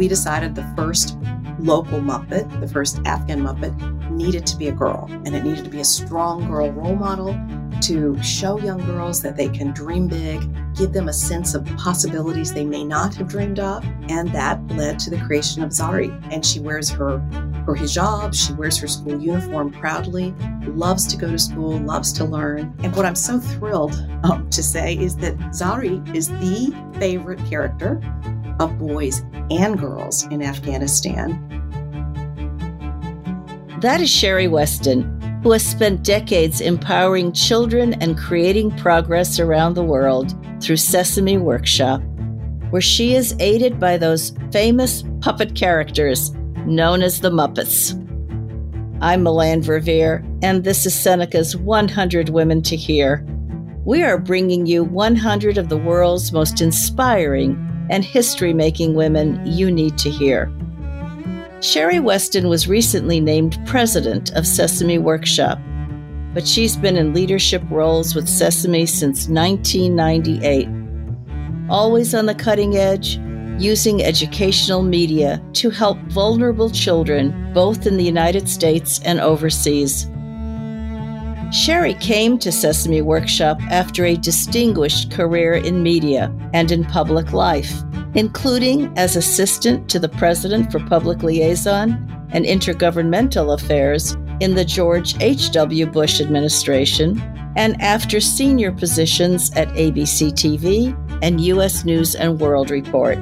we decided the first local Muppet, the first Afghan Muppet, needed to be a girl, and it needed to be a strong girl role model to show young girls that they can dream big, give them a sense of possibilities they may not have dreamed of. And that led to the creation of Zari. And she wears her, her hijab, she wears her school uniform proudly, loves to go to school, loves to learn. And what I'm so thrilled um, to say is that Zari is the favorite character of boys and girls in Afghanistan. That is Sherrie Westin, who has spent decades empowering children and creating progress around the world through Sesame Workshop, where she is aided by those famous puppet characters known as the Muppets. I'm Melanne Verveer, and this is Seneca's 100 Women to Hear. We are bringing you 100 of the world's most inspiring and history making women you need to hear. Sherrie Westin was recently named president of Sesame Workshop, but she's been in leadership roles with Sesame since 1998. Always on the cutting edge, using educational media to help vulnerable children both in the United States and overseas. Sherrie came to Sesame Workshop after a distinguished career in media and in public life including as assistant to the President for Public Liaison and Intergovernmental Affairs in the George H.W. Bush administration, and after senior positions at ABC TV and U.S. News and World Report.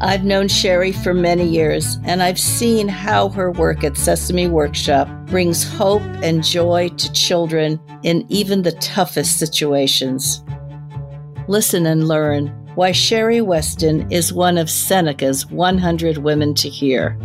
I've known Sherrie for many years, and I've seen how her work at Sesame Workshop brings hope and joy to children in even the toughest situations. Listen and learn why Sherrie Westin is one of Seneca's 100 Women to Hear.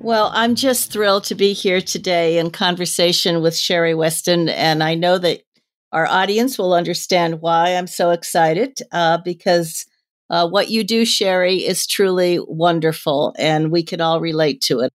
Well, I'm just thrilled to be here today in conversation with Sherrie Westin, and I know that our audience will understand why I'm so excited uh, because uh, what you do, Sherrie, is truly wonderful, and we can all relate to it.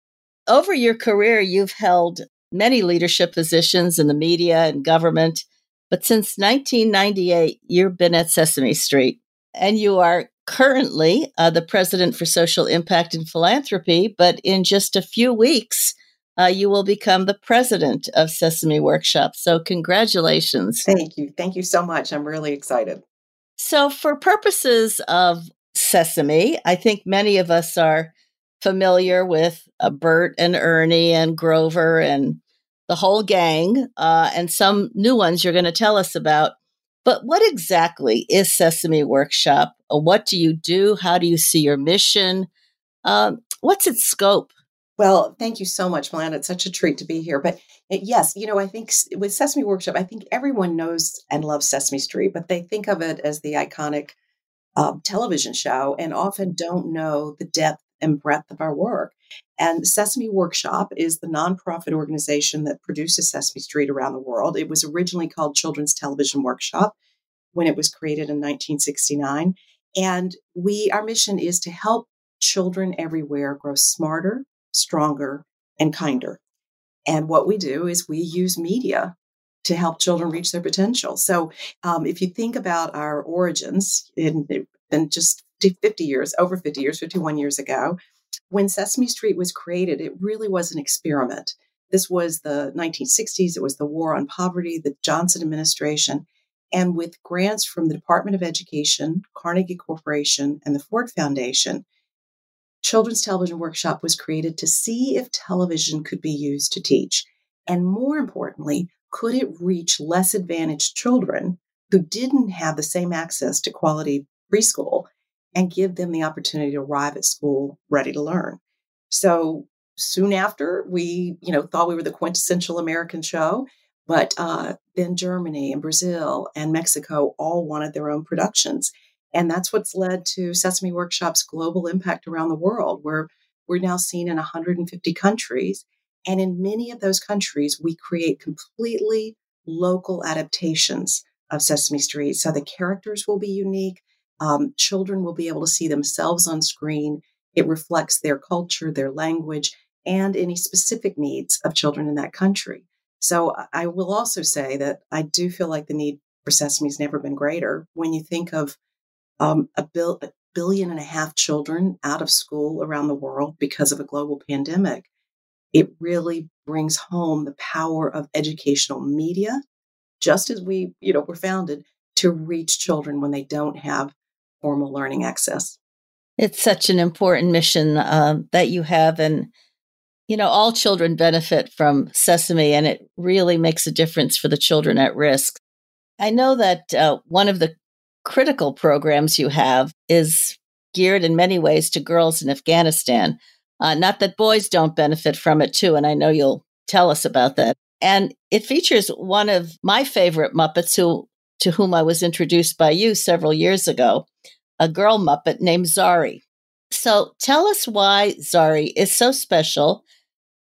Over your career, you've held many leadership positions in the media and government, but since 1998, you've been at Sesame Street and you are currently uh, the president for social impact and philanthropy. But in just a few weeks, uh, you will become the president of Sesame Workshop. So, congratulations. Thank you. Thank you so much. I'm really excited. So, for purposes of Sesame, I think many of us are familiar with uh, Bert and Ernie and Grover and the whole gang, uh, and some new ones you're going to tell us about. But what exactly is Sesame Workshop? What do you do? How do you see your mission? Um, what's its scope? Well, thank you so much, Melanne. It's such a treat to be here. But uh, yes, you know, I think with Sesame Workshop, I think everyone knows and loves Sesame Street, but they think of it as the iconic um, television show and often don't know the depth and breadth of our work. And Sesame Workshop is the nonprofit organization that produces Sesame Street around the world. It was originally called Children's Television Workshop when it was created in 1969. And we, our mission is to help children everywhere grow smarter, stronger, and kinder. And what we do is we use media to help children reach their potential. So, um, if you think about our origins, in, in just 50 years, over 50 years, 51 years ago, when Sesame Street was created, it really was an experiment. This was the 1960s, it was the war on poverty, the Johnson administration. And with grants from the Department of Education, Carnegie Corporation, and the Ford Foundation, Children's Television Workshop was created to see if television could be used to teach. And more importantly, could it reach less advantaged children who didn't have the same access to quality preschool and give them the opportunity to arrive at school ready to learn. So soon after, we, you know, thought we were the quintessential American show, but uh, then Germany and Brazil and Mexico all wanted their own productions. And that's what's led to Sesame Workshop's global impact around the world, where we're now seen in 150 countries. And in many of those countries, we create completely local adaptations of Sesame Street. So the characters will be unique, um, children will be able to see themselves on screen. It reflects their culture, their language, and any specific needs of children in that country. So I will also say that I do feel like the need for Sesame has never been greater. When you think of um, a, bil- a billion and a half children out of school around the world because of a global pandemic, it really brings home the power of educational media, just as we, you know, were founded to reach children when they don't have formal learning access. It's such an important mission uh, that you have, and you know, all children benefit from Sesame, and it really makes a difference for the children at risk. I know that uh, one of the critical programs you have is geared in many ways to girls in Afghanistan. Uh, not that boys don't benefit from it too, and I know you'll tell us about that. And it features one of my favorite Muppets, who to whom I was introduced by you several years ago, a girl Muppet named Zari. So tell us why Zari is so special,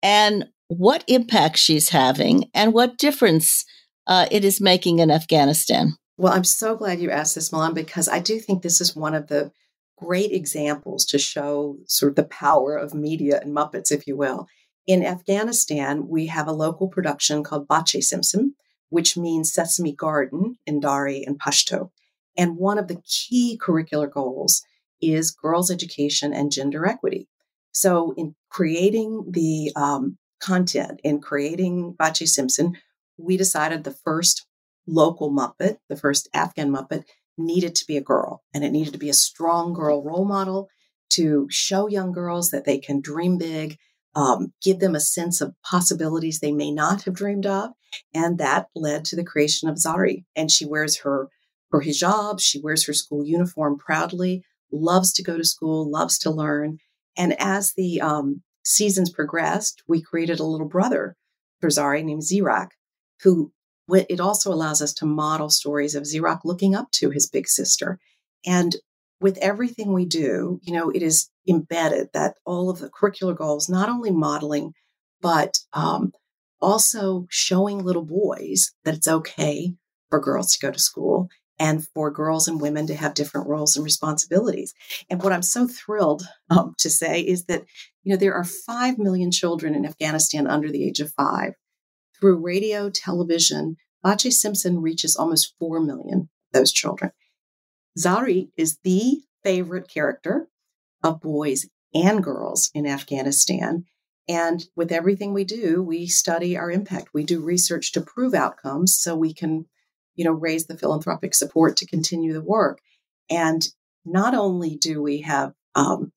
and what impact she's having, and what difference uh, it is making in Afghanistan. Well, I'm so glad you asked this, Melanne, because I do think this is one of the great examples to show sort of the power of media and Muppets, if you will. In Afghanistan, we have a local production called Bache Simsim, which means Sesame Garden in Dari and Pashto. And one of the key curricular goals is girls' education and gender equity. So, in creating the um, content, in creating Bache Simsim, we decided the first local Muppet, the first Afghan Muppet, needed to be a girl and it needed to be a strong girl role model to show young girls that they can dream big, um, give them a sense of possibilities they may not have dreamed of. And that led to the creation of Zari. And she wears her, her hijab, she wears her school uniform proudly, loves to go to school, loves to learn. And as the um, seasons progressed, we created a little brother for Zari named Zirak, who it also allows us to model stories of Zirak looking up to his big sister. And with everything we do, you know, it is embedded that all of the curricular goals, not only modeling, but um, also showing little boys that it's okay for girls to go to school and for girls and women to have different roles and responsibilities. And what I'm so thrilled um, to say is that, you know, there are 5 million children in Afghanistan under the age of five through radio, television, Bache Simsim reaches almost 4 million those children. Zari is the favorite character of boys and girls in Afghanistan. And with everything we do, we study our impact. We do research to prove outcomes so we can, you know, raise the philanthropic support to continue the work. And not only do we have um,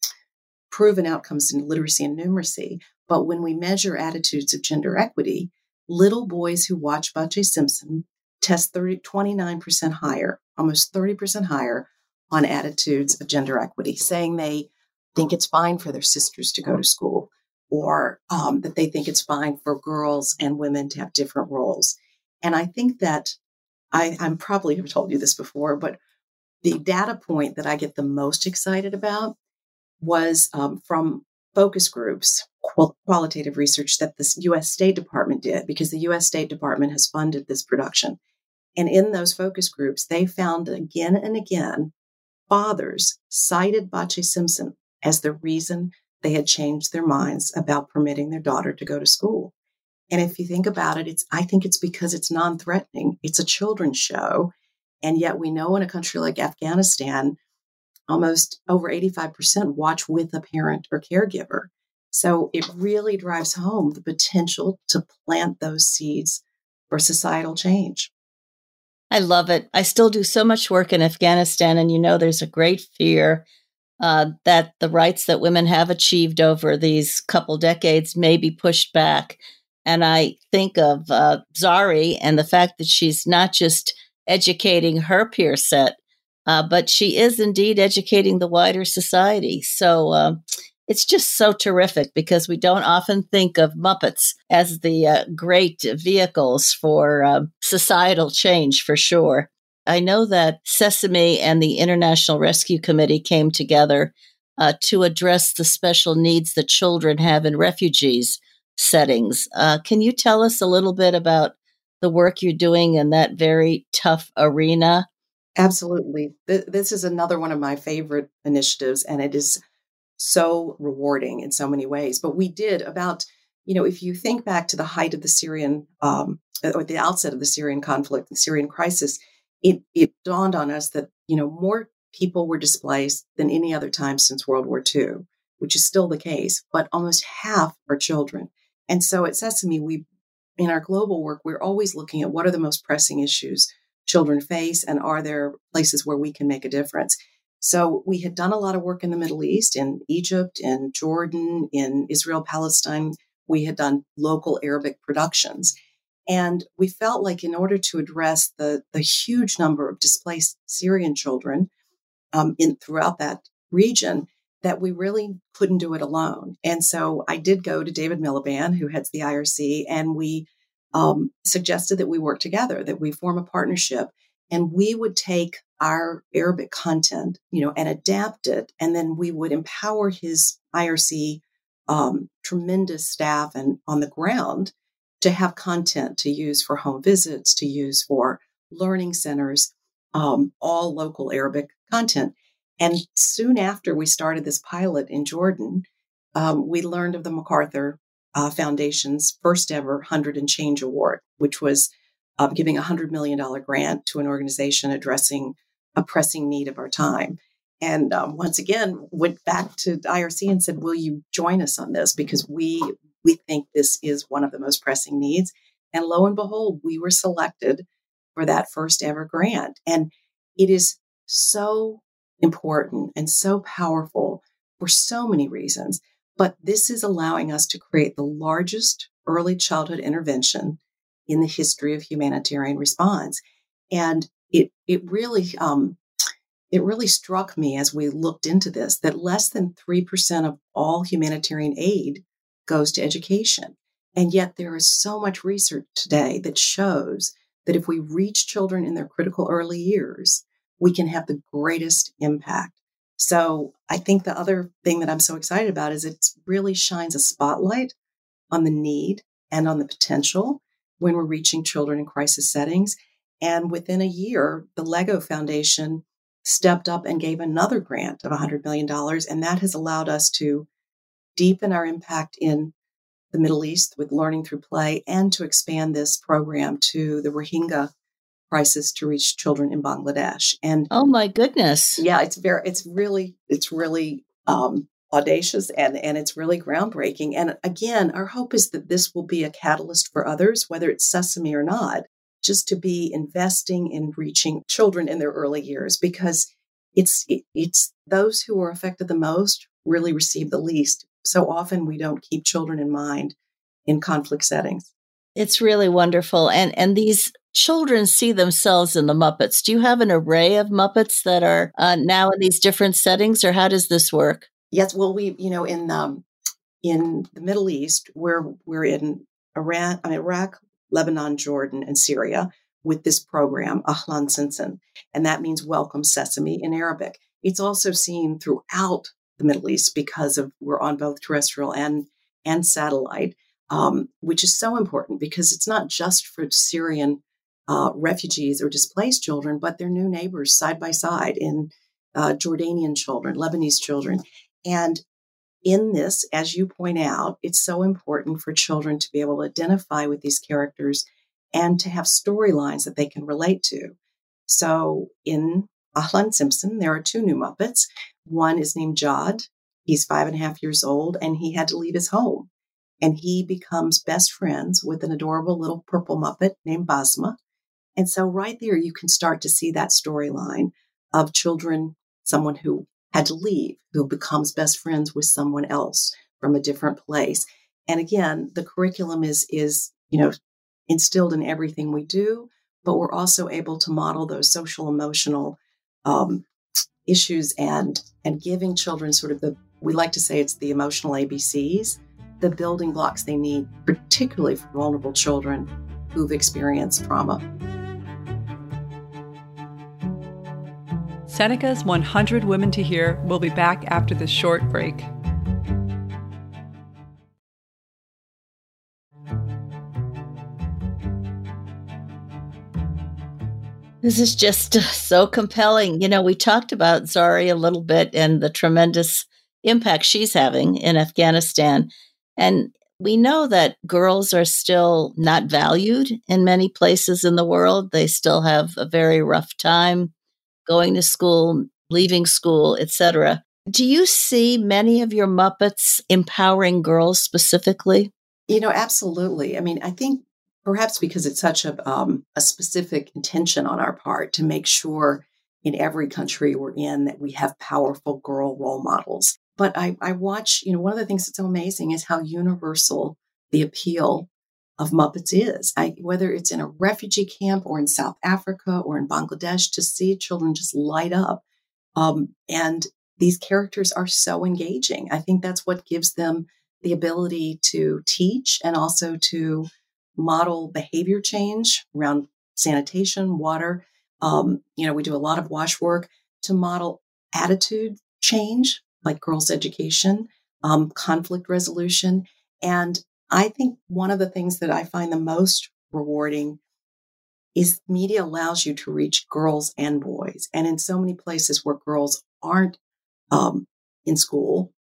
proven outcomes in literacy and numeracy, but when we measure attitudes of gender equity, little boys who watch Bache Simsim test 30, 29% higher, almost 30% higher on attitudes of gender equity, saying they think it's fine for their sisters to go to school or um, that they think it's fine for girls and women to have different roles. And I think that I, I'm probably have told you this before, but the data point that I get the most excited about was um, from focus groups qual- qualitative research that the US State Department did because the US State Department has funded this production. And in those focus groups, they found again and again fathers cited Bache Simsim as the reason they had changed their minds about permitting their daughter to go to school. And if you think about it, it's I think it's because it's non-threatening. It's a children's show. And yet we know in a country like Afghanistan, almost over 85% watch with a parent or caregiver. So it really drives home the potential to plant those seeds for societal change. I love it. I still do so much work in Afghanistan, and you know, there's a great fear uh, that the rights that women have achieved over these couple decades may be pushed back. And I think of uh, Zari and the fact that she's not just educating her peer set, uh, but she is indeed educating the wider society. So uh, it's just so terrific because we don't often think of Muppets as the uh, great vehicles for uh, societal change, for sure. I know that Sesame and the International Rescue Committee came together uh, to address the special needs that children have in refugees settings. Uh, can you tell us a little bit about the work you're doing in that very tough arena? Absolutely. This is another one of my favorite initiatives, and it is so rewarding in so many ways. But we did about, you know, if you think back to the height of the Syrian um, or the outset of the Syrian conflict, the Syrian crisis, it it dawned on us that you know more people were displaced than any other time since World War II, which is still the case, but almost half are children. And so at Sesame, we, in our global work, we're always looking at what are the most pressing issues children face and are there places where we can make a difference. So we had done a lot of work in the Middle East, in Egypt, in Jordan, in Israel, Palestine. We had done local Arabic productions. And we felt like in order to address the, the huge number of displaced Syrian children um, in throughout that region, that we really couldn't do it alone. And so I did go to David Miliband, who heads the IRC, and we um, suggested that we work together, that we form a partnership, and we would take our Arabic content, you know, and adapt it, and then we would empower his IRC um, tremendous staff and on the ground to have content to use for home visits, to use for learning centers, um, all local Arabic content. And soon after we started this pilot in Jordan, um, we learned of the MacArthur uh, Foundation's first ever 100 and Change Award, which was uh, giving a $100 million grant to an organization addressing a pressing need of our time. And um, once again, went back to IRC and said, "Will you join us on this? Because we we think this is one of the most pressing needs." And lo and behold, we were selected for that first ever grant. And it is so important and so powerful for so many reasons. But this is allowing us to create the largest early childhood intervention in the history of humanitarian response. And it, it really, um, it really struck me as we looked into this that less than 3% of all humanitarian aid goes to education. And yet there is so much research today that shows that if we reach children in their critical early years, we can have the greatest impact. So I think the other thing that I'm so excited about is it really shines a spotlight on the need and on the potential when we're reaching children in crisis settings. And within a year, the Lego Foundation stepped up and gave another grant of $100 million. And that has allowed us to deepen our impact in the Middle East with learning through play and to expand this program to the Rohingya crisis to reach children in Bangladesh. And oh my goodness, yeah, it's very, it's really, it's really um, audacious and and it's really groundbreaking. And again, our hope is that this will be a catalyst for others, whether it's Sesame or not, just to be investing in reaching children in their early years because it's it, it's those who are affected the most really receive the least. So often we don't keep children in mind in conflict settings. It's really wonderful. And and these children see themselves in the Muppets. Do you have an array of Muppets that are uh, now in these different settings, or how does this work? Yes, well, we you know in um, in the Middle East, we're we're in Iran, I mean, Iraq, Lebanon, Jordan, and Syria with this program, Ahlan Simsim, and that means welcome sesame in Arabic. It's also seen throughout the Middle East because of we're on both terrestrial and and satellite, um, which is so important because it's not just for Syrian uh, refugees or displaced children, but their new neighbors side by side in uh, Jordanian children, Lebanese children. And in this, as you point out, it's so important for children to be able to identify with these characters and to have storylines that they can relate to. So in Ahlan Simsim, there are two new Muppets. One is named Jad. He's five and a half years old and he had to leave his home. And he becomes best friends with an adorable little purple Muppet named Basma. And so, right there, you can start to see that storyline of children, someone who had to leave, who becomes best friends with someone else from a different place. And again, the curriculum is, is, you know, instilled in everything we do, but we're also able to model those social emotional um, issues and and giving children sort of the we like to say it's the emotional ABCs, the building blocks they need, particularly for vulnerable children who've experienced trauma. Seneca's 100 Women to Hear will be back after this short break. This is just uh, so compelling. You know, we talked about Zari a little bit and the tremendous impact she's having in Afghanistan. And we know that girls are still not valued in many places in the world. They still have a very rough time going to school, leaving school, etc. Do you see many of your Muppets empowering girls specifically? You know, absolutely. I mean, I think perhaps because it's such a, um, a specific intention on our part to make sure in every country we're in that we have powerful girl role models. But I, I watch, you know, one of the things that's so amazing is how universal the appeal of Muppets is. I, whether it's in a refugee camp or in South Africa or in Bangladesh, to see children just light up. Um, and these characters are so engaging. I think that's what gives them the ability to teach and also to model behavior change around sanitation, water. Um, you know, we do a lot of wash work to model attitude change, like girls' education, um, conflict resolution. And I think one of the things that I find the most rewarding is media allows you to reach girls and boys. And in so many places where girls aren't um, in school,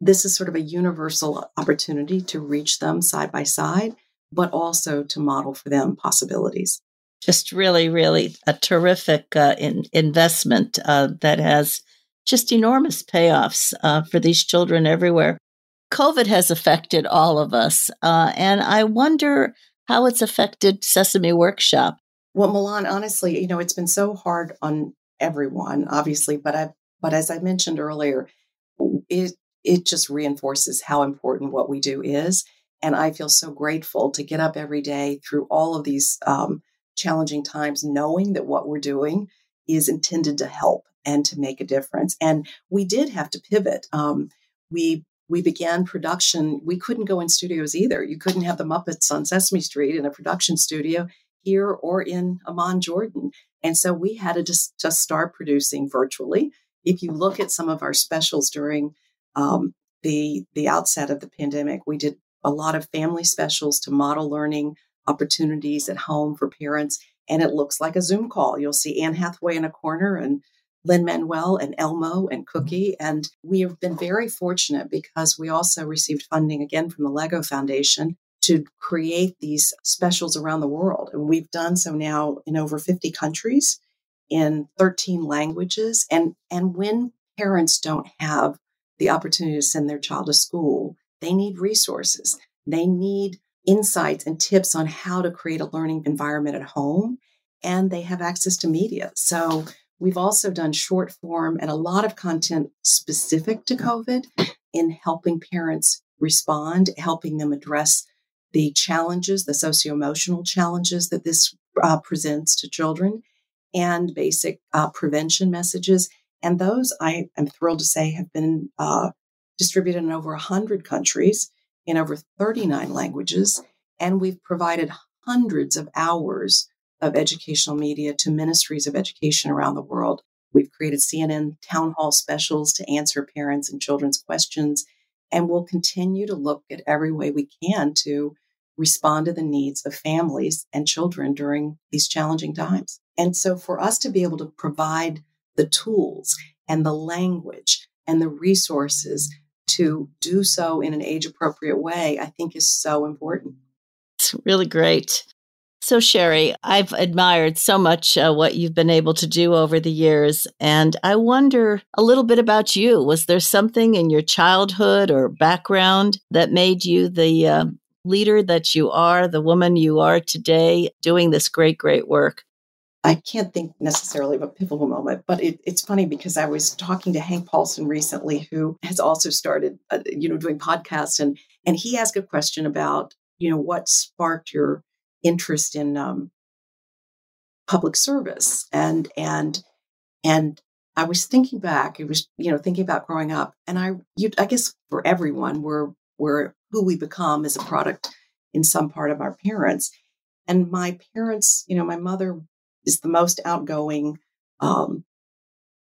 this is sort of a universal opportunity to reach them side by side but also to model for them possibilities. Just really, really a terrific uh, in, investment uh, that has just enormous payoffs uh, for these children everywhere. COVID has affected all of us, uh, and I wonder how it's affected Sesame Workshop. Well, Melanne, honestly, you know, it's been so hard on everyone, obviously, but I, but as I mentioned earlier, it it just reinforces how important what we do is. And I feel so grateful to get up every day through all of these um, challenging times, knowing that what we're doing is intended to help and to make a difference. And we did have to pivot. Um, we we began production. We couldn't go in studios either. You couldn't have the Muppets on Sesame Street in a production studio here or in Amman, Jordan. And so we had to just, just start producing virtually. If you look at some of our specials during um, the the outset of the pandemic, we did a lot of family specials to model learning opportunities at home for parents. And it looks like a Zoom call. You'll see Anne Hathaway in a corner and Lin-Manuel and Elmo and mm-hmm. Cookie. And we have been very fortunate because we also received funding again from the Lego Foundation to create these specials around the world. And we've done so now in over 50 countries in 13 languages. And, and when parents don't have the opportunity to send their child to school, they need resources. They need insights and tips on how to create a learning environment at home. And they have access to media. So we've also done short form and a lot of content specific to COVID in helping parents respond, helping them address the challenges, the socio emotional challenges that this uh, presents to children, and basic uh, prevention messages. And those I am thrilled to say have been uh, distributed in over 100 countries in over 39 languages. And we've provided hundreds of hours of educational media to ministries of education around the world. We've created CNN town hall specials to answer parents and children's questions. And we'll continue to look at every way we can to respond to the needs of families and children during these challenging times. And so for us to be able to provide the tools and the language and the resources to do so in an age appropriate way, I think is so important. It's really great. So, Sherrie, I've admired so much uh, what you've been able to do over the years. And I wonder a little bit about you. Was there something in your childhood or background that made you the uh, leader that you are, the woman you are today, doing this great, great work? I can't think necessarily of a pivotal moment, but it, it's funny because I was talking to Hank Paulson recently, who has also started, uh, you know, doing podcasts, and and he asked a question about, you know, what sparked your interest in um, public service, and and and I was thinking back. It was, you know, thinking about growing up, and I, you, I guess for everyone, we're we're who we become is a product in some part of our parents. And my parents, you know, my mother is the most outgoing. Um,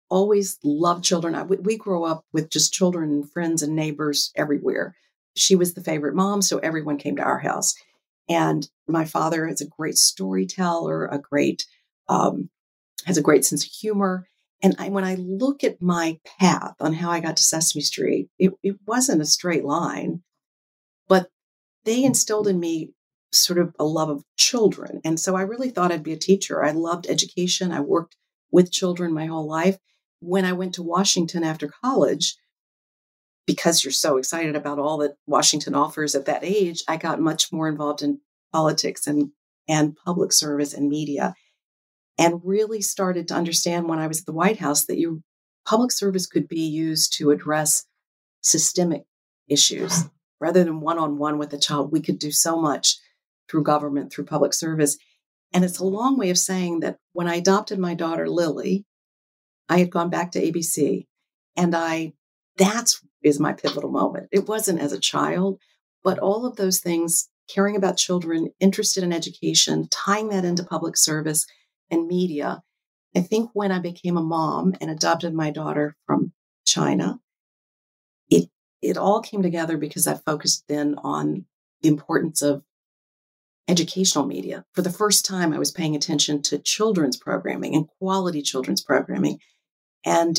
always loved children. I, we, we grew up with just children and friends and neighbors everywhere. She was the favorite mom, so everyone came to our house. And my father is a great storyteller, a great um, has a great sense of humor. And I, when I look at my path on how I got to Sesame Street, it, it wasn't a straight line, but they instilled in me sort of a love of children. And so I really thought I'd be a teacher. I loved education. I worked with children my whole life. when I went to Washington after college, because you're so excited about all that Washington offers at that age, I got much more involved in politics and, and public service and media and really started to understand when I was at the White House that you public service could be used to address systemic issues uh-huh. rather than one on one with a child. We could do so much through government, through public service. And it's a long way of saying that when I adopted my daughter, Lily, I had gone back to ABC and I, that's is my pivotal moment. It wasn't as a child, but all of those things, caring about children, interested in education, tying that into public service and media. I think when I became a mom and adopted my daughter from China, it, it all came together because I focused then on the importance of educational media. For the first time, I was paying attention to children's programming and quality children's programming. And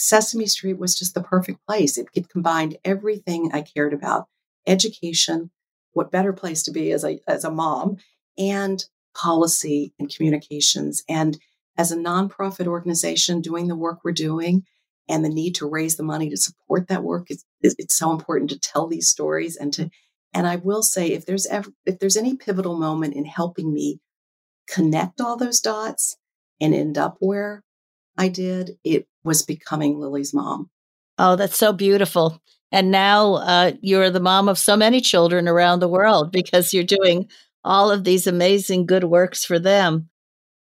Sesame Street was just the perfect place. It, it combined everything I cared about education, what better place to be as a, as a mom, and policy and communications. And as a nonprofit organization doing the work we're doing and the need to raise the money to support that work, it's, it's so important to tell these stories and to and I will say, if there's ever, if there's any pivotal moment in helping me connect all those dots and end up where I did, it was becoming Lily's mom. Oh, that's so beautiful. And now uh, you're the mom of so many children around the world because you're doing all of these amazing good works for them.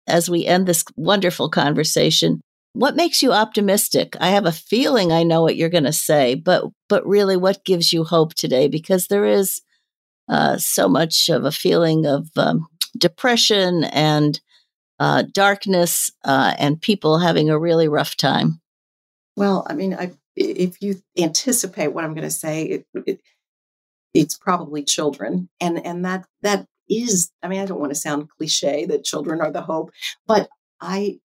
As we end this wonderful conversation, what makes you optimistic? I have a feeling I know what you're going to say, but but really, what gives you hope today? Because there is uh, so much of a feeling of um, depression and uh, darkness, uh, and people having a really rough time. Well, I mean, I, if you anticipate what I'm going to say, it, it, it's probably children, and and that that is. I mean, I don't want to sound cliche that children are the hope, but I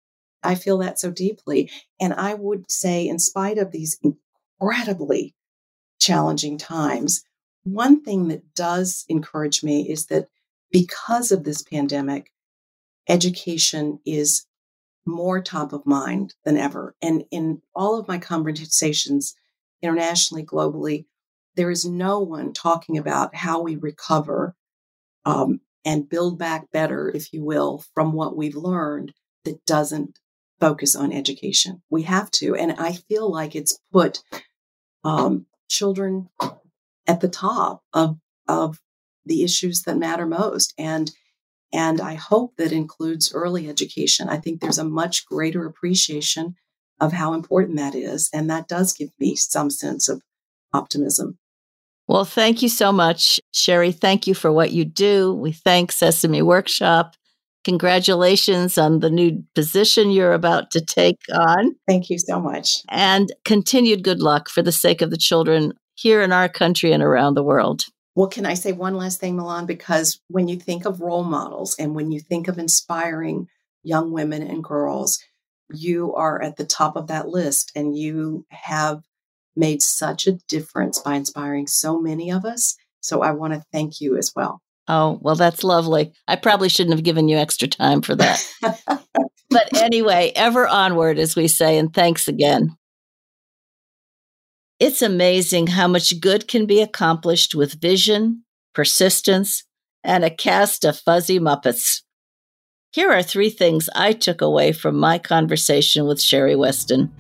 I feel that so deeply. And I would say, in spite of these incredibly challenging times, one thing that does encourage me is that because of this pandemic, education is more top of mind than ever. And in all of my conversations, internationally, globally, there is no one talking about how we recover um, and build back better, if you will, from what we've learned that doesn't focus on education. We have to. And I feel like it's put um, children at the top of, of the issues that matter most. And and I hope that includes early education. I think there's a much greater appreciation of how important that is. And that does give me some sense of optimism. Well, thank you so much, Sherrie. Thank you for what you do. We thank Sesame Workshop Congratulations on the new position you're about to take on. Thank you so much. And continued good luck for the sake of the children here in our country and around the world. Well, can I say one last thing, Melanne? Because when you think of role models and when you think of inspiring young women and girls, you are at the top of that list and you have made such a difference by inspiring so many of us. So I want to thank you as well. Oh, well, that's lovely. I probably shouldn't have given you extra time for that. but anyway, ever onward, as we say, and thanks again. It's amazing how much good can be accomplished with vision, persistence, and a cast of fuzzy Muppets. Here are three things I took away from my conversation with Sherrie Westin.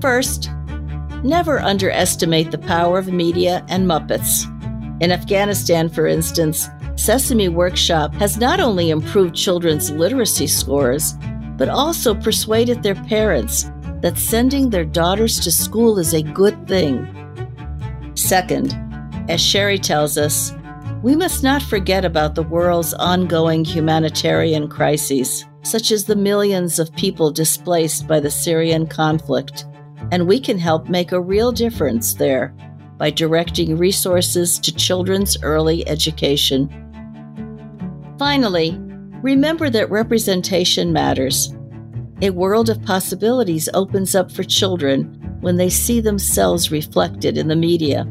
First, never underestimate the power of media and Muppets. In Afghanistan, for instance, Sesame Workshop has not only improved children's literacy scores, but also persuaded their parents that sending their daughters to school is a good thing. Second, as Sherrie tells us, we must not forget about the world's ongoing humanitarian crises, such as the millions of people displaced by the Syrian conflict, and we can help make a real difference there by directing resources to children's early education. Finally, remember that representation matters. A world of possibilities opens up for children when they see themselves reflected in the media.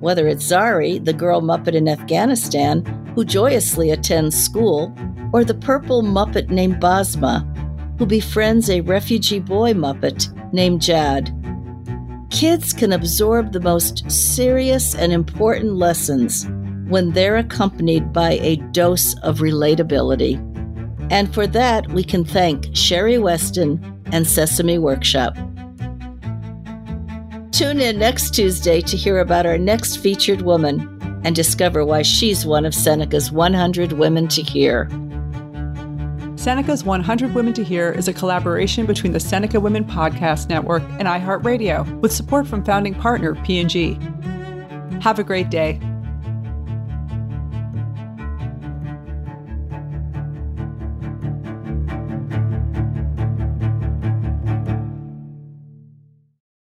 Whether it's Zari, the girl Muppet in Afghanistan, who joyously attends school, or the purple Muppet named Basma, who befriends a refugee boy Muppet named Jad. Kids can absorb the most serious and important lessons when they're accompanied by a dose of relatability. And for that, we can thank Sherrie Westin and Sesame Workshop. Tune in next Tuesday to hear about our next featured woman and discover why she's one of Seneca's 100 Women to Hear. Seneca's 100 Women to Hear is a collaboration between the Seneca Women Podcast Network and iHeartRadio with support from founding partner P&G. Have a great day.